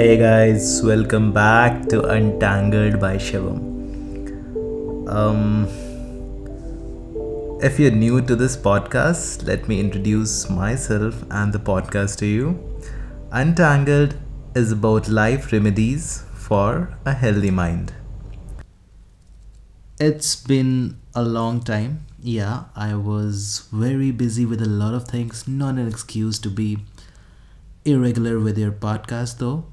Hey guys, welcome back to Untangled by Shivam. Um, if you're new to this podcast, let me introduce myself and the podcast to you. Untangled is about life remedies for a healthy mind. It's been a long time. Yeah, I was very busy with a lot of things, not an excuse to be irregular with your podcast though.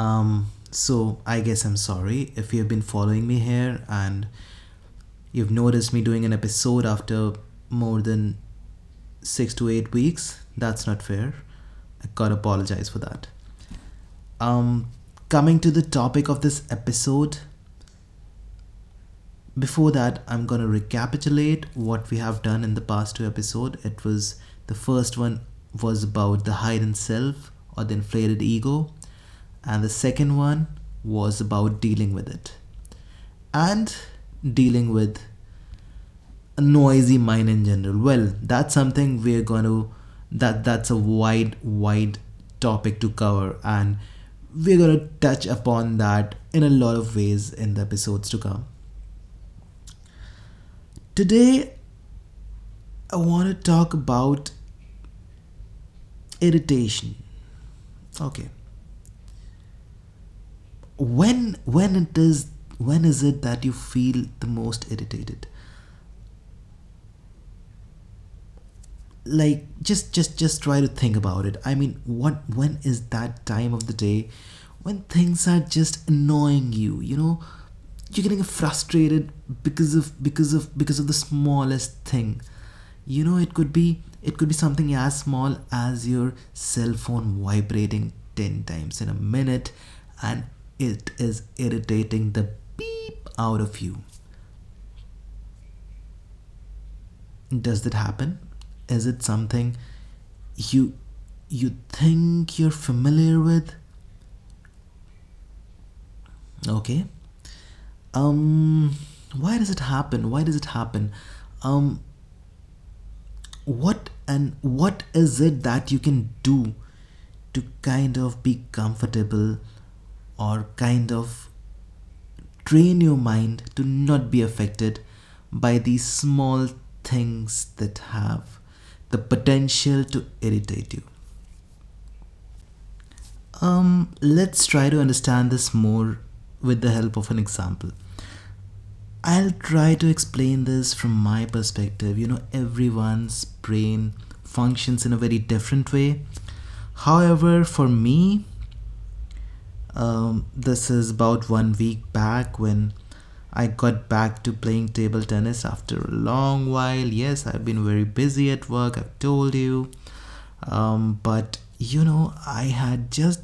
Um, so I guess I'm sorry if you've been following me here and you've noticed me doing an episode after more than six to eight weeks. That's not fair. I gotta apologize for that. Um, coming to the topic of this episode. Before that, I'm gonna recapitulate what we have done in the past two episodes. It was the first one was about the hidden self or the inflated ego, and the second one was about dealing with it and dealing with a noisy mind in general. Well, that's something we're going to that that's a wide wide topic to cover and we're going to touch upon that in a lot of ways in the episodes to come. Today I want to talk about irritation okay when when it is when is it that you feel the most irritated? Like just just just try to think about it. I mean what when is that time of the day when things are just annoying you you know? You're getting frustrated because of because of because of the smallest thing. You know it could be it could be something as small as your cell phone vibrating 10 times in a minute and it is irritating the beep out of you. Does that happen? Is it something you you think you're familiar with? Okay. Um why does it happen? Why does it happen? Um what and what is it that you can do to kind of be comfortable or kind of train your mind to not be affected by these small things that have the potential to irritate you um let's try to understand this more with the help of an example I'll try to explain this from my perspective. You know, everyone's brain functions in a very different way. However, for me, um, this is about one week back when I got back to playing table tennis after a long while. Yes, I've been very busy at work, I've told you. Um, but you know, I had just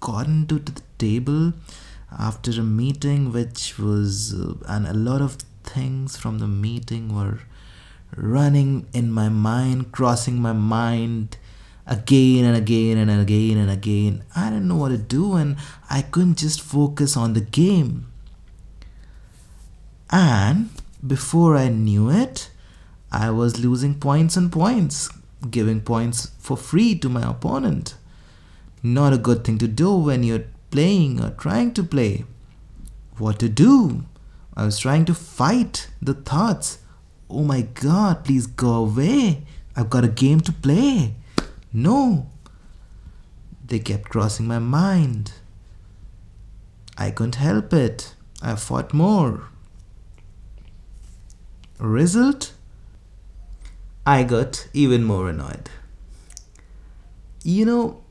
gotten to the table after a meeting which was uh, and a lot of things from the meeting were running in my mind crossing my mind again and again and again and again i didn't know what to do and i couldn't just focus on the game and before i knew it i was losing points and points giving points for free to my opponent not a good thing to do when you're playing or trying to play. What to do? I was trying to fight the thoughts. Oh my god, please go away. I've got a game to play. No. They kept crossing my mind. I couldn't help it. I fought more. Result? I got even more annoyed. You know,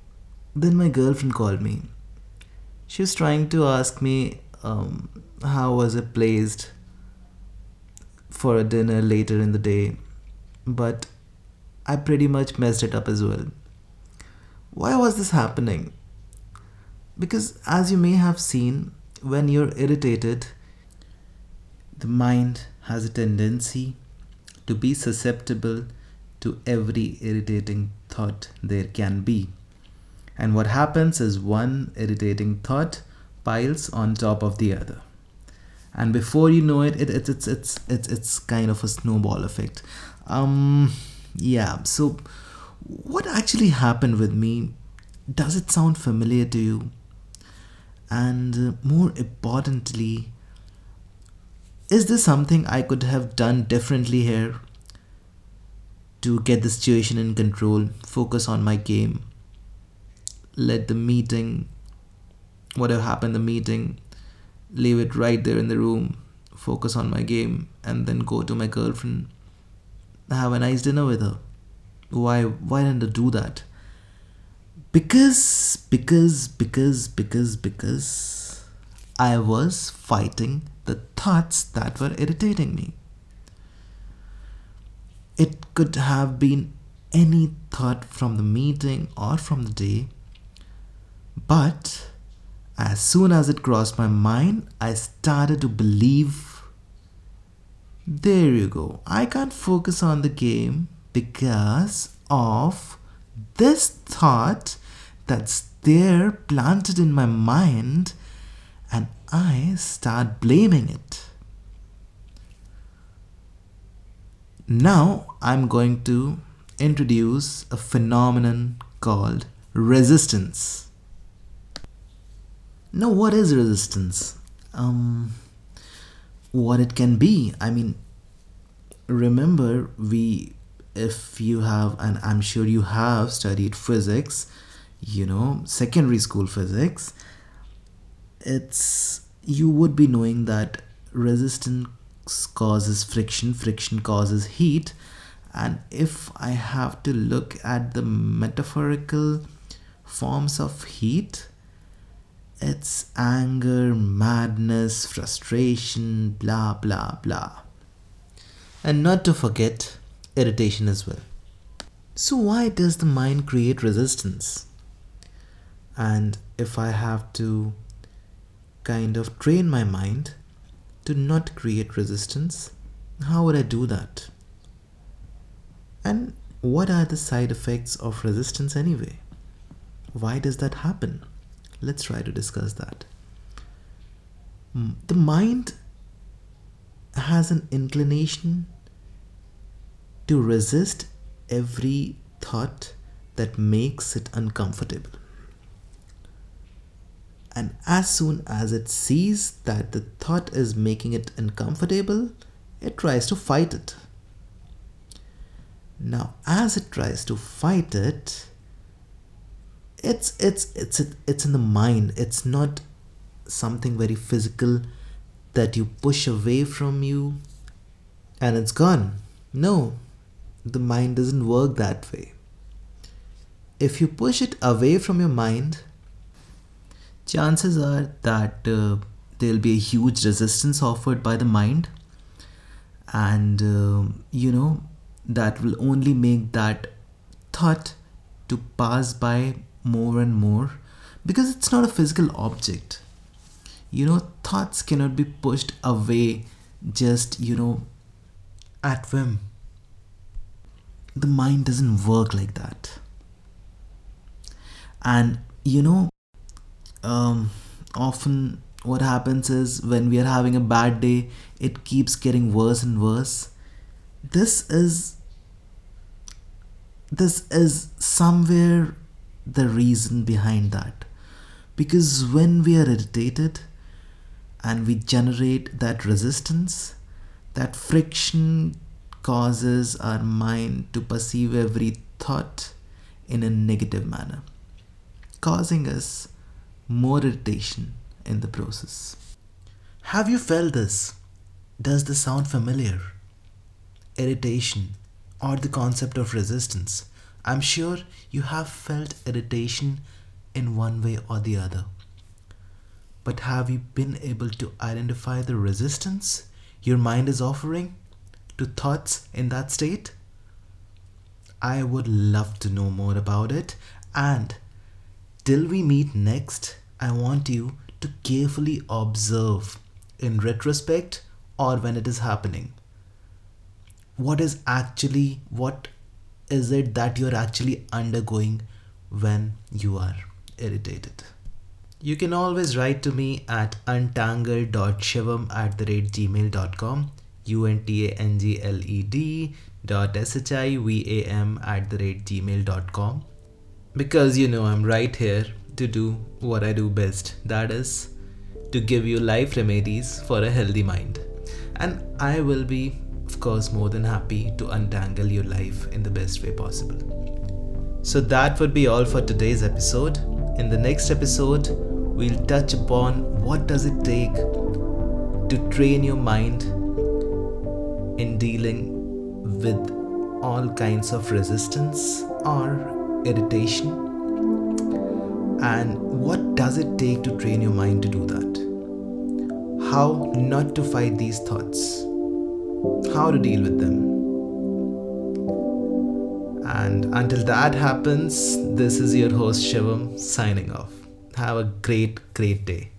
then my girlfriend called me she was trying to ask me um, how was it placed for a dinner later in the day but i pretty much messed it up as well. Why was this happening? Because as you may have seen when you're irritated the mind has a tendency to be susceptible to every irritating thought there can be. And what happens is one irritating thought piles on top of the other. And before you know it, it, it it's it's it's it's kind of a snowball effect. Um yeah so what actually happened with me does it sound familiar to you? And uh, more importantly, is this something I could have done differently here to get the situation in control, focus on my game, let the meeting, whatever happened, the meeting, leave it right there in the room, focus on my game, and then go to my girlfriend, have a nice dinner with her. Why? Why didn't I do that? Because, because, because, because, because I was fighting the thoughts that were irritating me. It could have been any thought from the meeting or from the day, but as soon as it crossed my mind, I started to believe there you go. I can't focus on the game because of this thought that's there planted in my mind and I start blaming it. Now I'm going to introduce a phenomenon called resistance. Now, what is resistance? Um, what it can be. I mean, remember, we, if you have, and I'm sure you have studied physics, you know, secondary school physics, it's you would be knowing that resistance causes friction, friction causes heat, and if I have to look at the metaphorical forms of heat, it's anger, madness, frustration, blah blah blah. And not to forget irritation as well. So, why does the mind create resistance? And if I have to kind of train my mind to not create resistance, how would I do that? And what are the side effects of resistance anyway? Why does that happen? Let's try to discuss that. Hmm, the mind has an inclination to resist every thought that makes it uncomfortable. And as soon as it sees that the thought is making it uncomfortable, it tries to fight it. Now, as it tries to fight it, it's it's it's it's in the mind. It's not something very physical that you push away from you and it's gone. No, the mind doesn't work that way. If you push it away from your mind, chances are that uh, there'll be a huge resistance offered by the mind and uh, you know that will only make that thought to pass by more and more because it's not a physical object. You know thoughts cannot be pushed away just you know at whim. The mind doesn't work like that. And you know um, often what happens is when we are having a bad day, it keeps getting worse and worse. This is this is somewhere the reason behind that. Because when we are irritated and we generate that resistance, that friction causes our mind to perceive every thought in a negative manner, causing us more irritation in the process. Have you felt this? Does this sound familiar? Irritation or the concept of resistance. I'm sure you have felt irritation in one way or the other. But have you been able to identify the resistance your mind is offering to thoughts in that state? I would love to know more about it. And till we meet next, I want you to carefully observe in retrospect or when it is happening. What is actually, what is it that you're actually undergoing when you are irritated? You can always write to me at untangled.shivam at the rate gmail.com u-n-t-a-n-g-l-e-d dot s-h-i-v-a-m at the rate gmail.com because you know I'm right here to do what I do best that is, to give you life remedies for a healthy mind. And I will be, of course, more than happy to untangle your life in the best way possible. So that would be all for today's episode. In the next episode, we'll touch upon what does it take to train your mind in dealing with all kinds of resistance or irritation and what does it take to train your mind to do that how not to fight these thoughts how to deal with them. And until that happens this is your host shivam signing off. Have a great great day